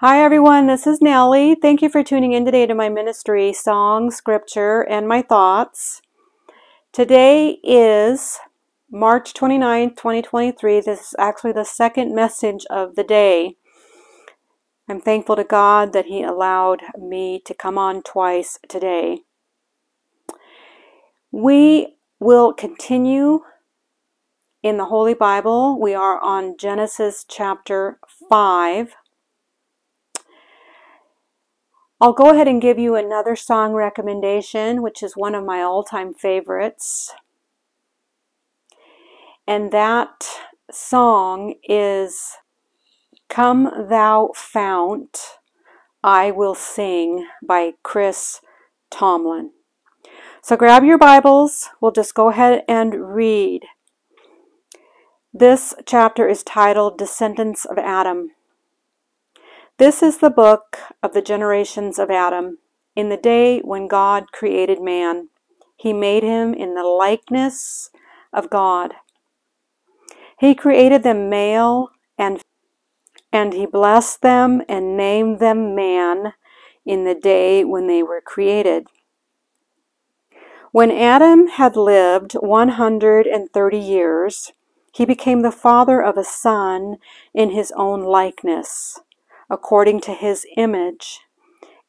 Hi, everyone. This is Nellie. Thank you for tuning in today to my ministry, Song, Scripture, and My Thoughts. Today is March 29th, 2023. This is actually the second message of the day. I'm thankful to God that He allowed me to come on twice today. We will continue in the Holy Bible. We are on Genesis chapter 5. I'll go ahead and give you another song recommendation, which is one of my all time favorites. And that song is Come Thou Fount, I Will Sing by Chris Tomlin. So grab your Bibles. We'll just go ahead and read. This chapter is titled Descendants of Adam. This is the book of the generations of Adam. In the day when God created man, he made him in the likeness of God. He created them male and and he blessed them and named them man in the day when they were created. When Adam had lived 130 years, he became the father of a son in his own likeness according to his image,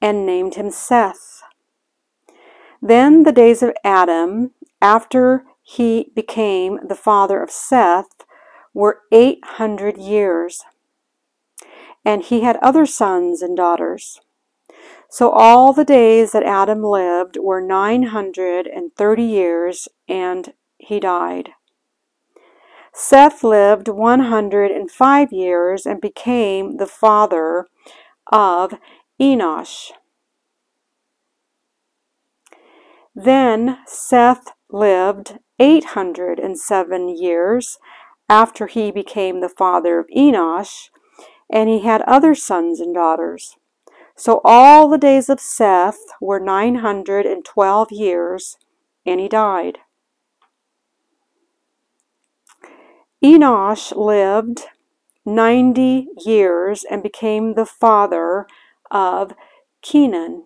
and named him Seth. Then the days of Adam, after he became the father of Seth, were eight hundred years. And he had other sons and daughters. So all the days that Adam lived were nine hundred and thirty years, and he died. Seth lived 105 years and became the father of Enosh. Then Seth lived 807 years after he became the father of Enosh, and he had other sons and daughters. So all the days of Seth were 912 years, and he died. Enosh lived 90 years and became the father of Kenan.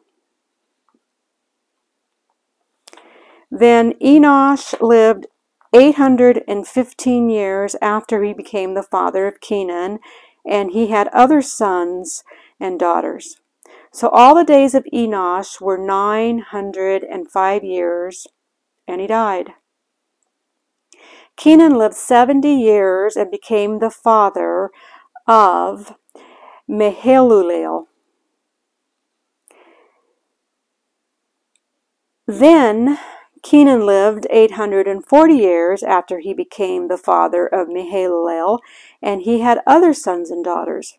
Then Enosh lived 815 years after he became the father of Kenan, and he had other sons and daughters. So all the days of Enosh were 905 years, and he died. Kenan lived 70 years and became the father of Mahalalel. Then Kenan lived 840 years after he became the father of Mahalalel, and he had other sons and daughters.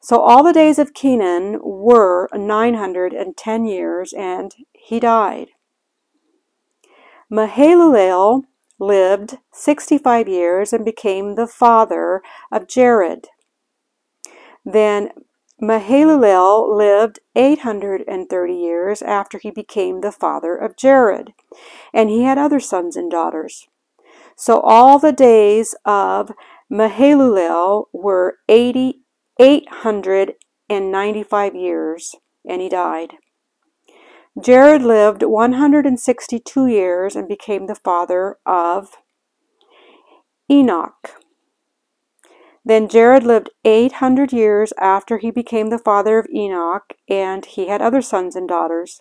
So all the days of Kenan were 910 years, and he died. Mahalalel lived 65 years and became the father of Jared. Then Mahalalel lived 830 years after he became the father of Jared, and he had other sons and daughters. So all the days of Mahalalel were 80, 895 years, and he died. Jared lived 162 years and became the father of Enoch. Then Jared lived 800 years after he became the father of Enoch, and he had other sons and daughters.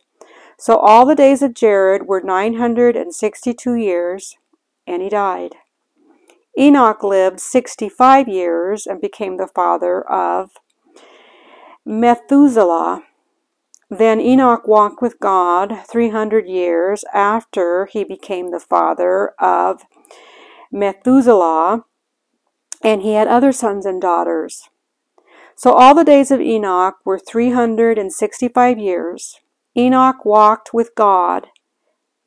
So all the days of Jared were 962 years, and he died. Enoch lived 65 years and became the father of Methuselah. Then Enoch walked with God 300 years after he became the father of Methuselah, and he had other sons and daughters. So all the days of Enoch were 365 years. Enoch walked with God,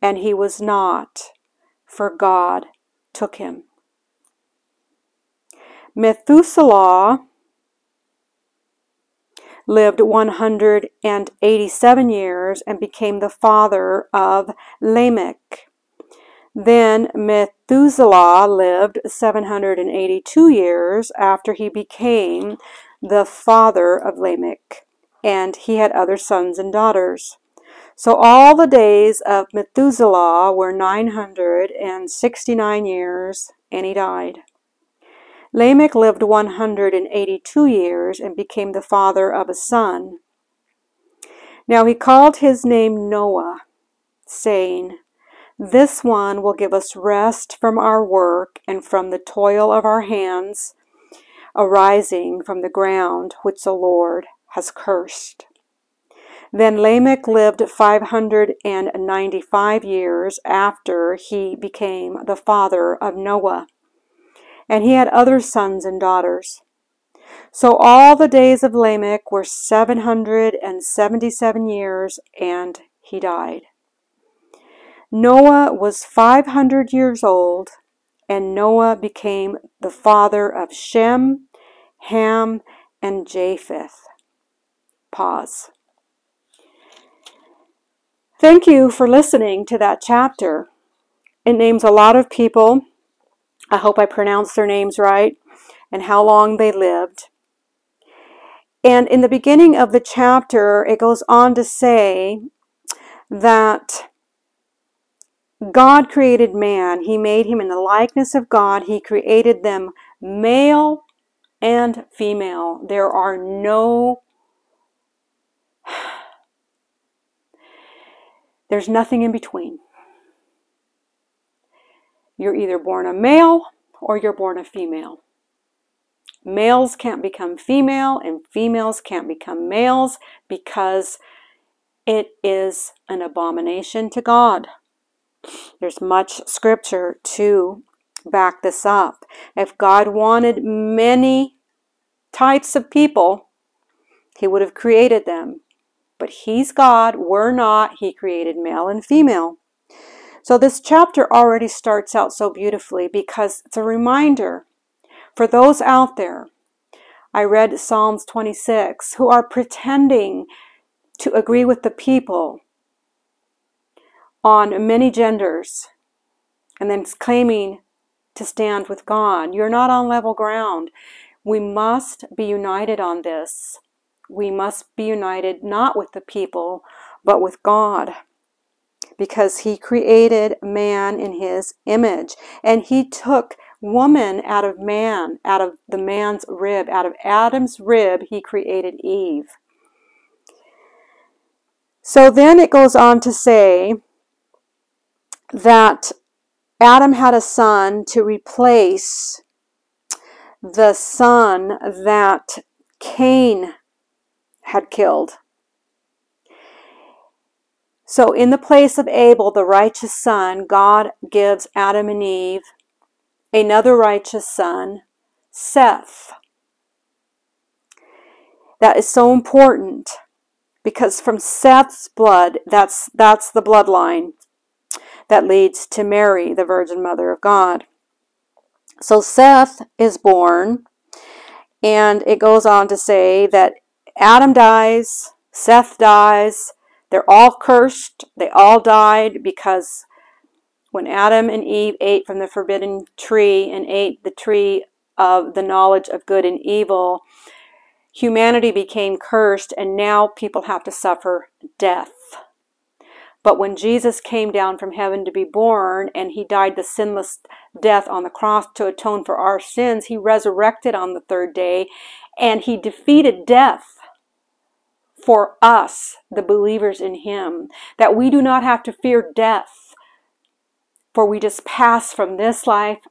and he was not, for God took him. Methuselah lived 187 years and became the father of Lamech. Then Methuselah lived 782 years after he became the father of Lamech, and he had other sons and daughters. So all the days of Methuselah were 969 years, and he died. Lamech lived 182 years and became the father of a son. Now he called his name Noah, saying, This one will give us rest from our work and from the toil of our hands arising from the ground which the Lord has cursed. Then Lamech lived 595 years after he became the father of Noah, and he had other sons and daughters. So all the days of Lamech were 777 years, and he died. Noah was 500 years old, and Noah became the father of Shem, Ham, and Japheth. Pause. Thank you for listening to that chapter. It names a lot of people. I hope I pronounced their names right and how long they lived. And in the beginning of the chapter, it goes on to say that God created man. He made him in the likeness of God. He created them male and female. There are no There's nothing in between. You're either born a male or you're born a female. Males can't become female and females can't become males because it is an abomination to God. There's much scripture to back this up. If God wanted many types of people, He would have created them but He's God, we're not. He created male and female. So this chapter already starts out so beautifully because it's a reminder for those out there. I read Psalms 26 who are pretending to agree with the people on many genders and then claiming to stand with God. You're not on level ground. We must be united on this we must be united not with the people, but with God. Because he created man in his image. And he took woman out of man, out of the man's rib. Out of Adam's rib, he created Eve. So then it goes on to say that Adam had a son to replace the son that Cain had killed. So, in the place of Abel, the righteous son, God gives Adam and Eve another righteous son, Seth. That is so important because from Seth's blood, that's, that's the bloodline that leads to Mary, the Virgin Mother of God. So Seth is born, and it goes on to say that Adam dies, Seth dies, they're all cursed. They all died because when Adam and Eve ate from the forbidden tree and ate the tree of the knowledge of good and evil, humanity became cursed, and now people have to suffer death. But when Jesus came down from heaven to be born and he died the sinless death on the cross to atone for our sins, he resurrected on the third day and he defeated death for us, the believers in Him, that we do not have to fear death, for we just pass from this life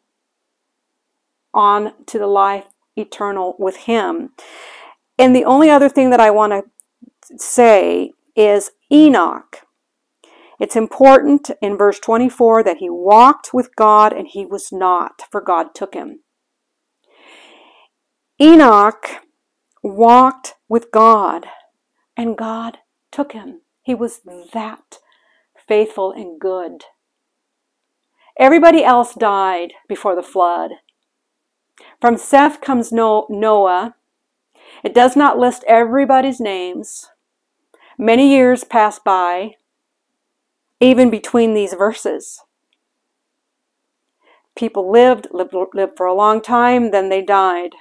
on to the life eternal with Him. And the only other thing that I want to say is Enoch. It's important in verse 24 that he walked with God and he was not, for God took him. Enoch walked with God. And God took him. He was that faithful and good. Everybody else died before the flood. From Seth comes Noah. It does not list everybody's names. Many years pass by, even between these verses. People lived, lived, lived for a long time, then they died.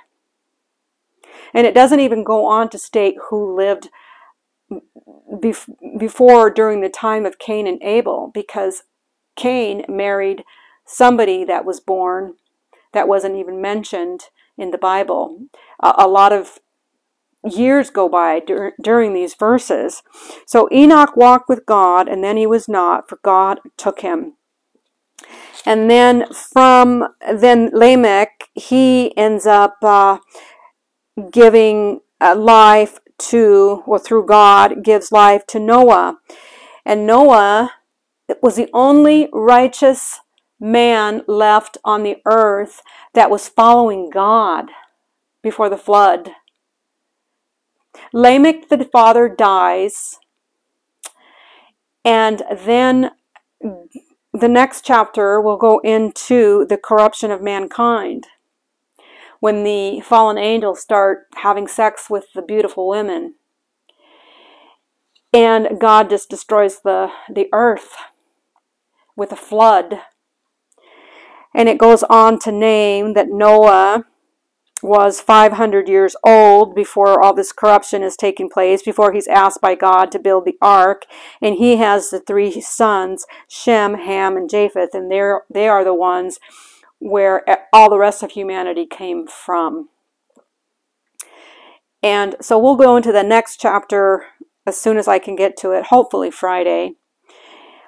And it doesn't even go on to state who lived before during the time of Cain and Abel because Cain married somebody that was born that wasn't even mentioned in the Bible. A, a lot of years go by dur- during these verses. So Enoch walked with God, and then he was not, for God took him. And then from then Lamech, he ends up uh, giving uh, life to, or through God, gives life to Noah. And Noah was the only righteous man left on the earth that was following God before the flood. Lamech the father dies, and then the next chapter will go into the corruption of mankind. When the fallen angels start having sex with the beautiful women. And God just destroys the, the earth with a flood. And it goes on to name that Noah was 500 years old before all this corruption is taking place, before he's asked by God to build the ark. And he has the three sons, Shem, Ham, and Japheth, and they're, they are the ones where all the rest of humanity came from. And so we'll go into the next chapter as soon as I can get to it, hopefully Friday.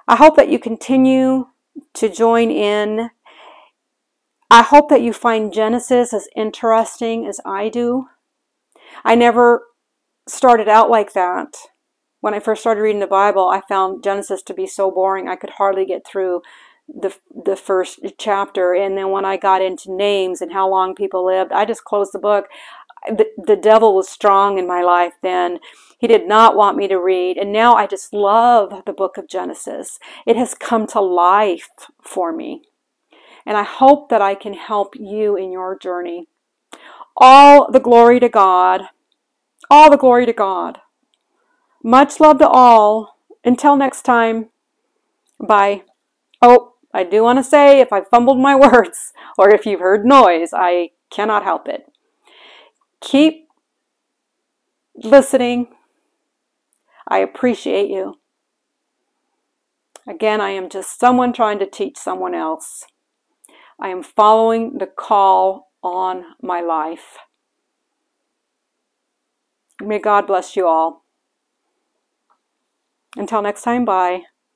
I hope that you continue to join in I hope that you find Genesis as interesting as I do. I never started out like that. When I first started reading the Bible, I found Genesis to be so boring I could hardly get through the the first chapter. And then when I got into names and how long people lived, I just closed the book. The, the devil was strong in my life then. He did not want me to read. And now I just love the book of Genesis. It has come to life for me. And I hope that I can help you in your journey. All the glory to God. All the glory to God. Much love to all. Until next time, bye. Oh, I do want to say if I fumbled my words or if you've heard noise, I cannot help it. Keep listening. I appreciate you. Again, I am just someone trying to teach someone else. I am following the call on my life. May God bless you all. Until next time, bye.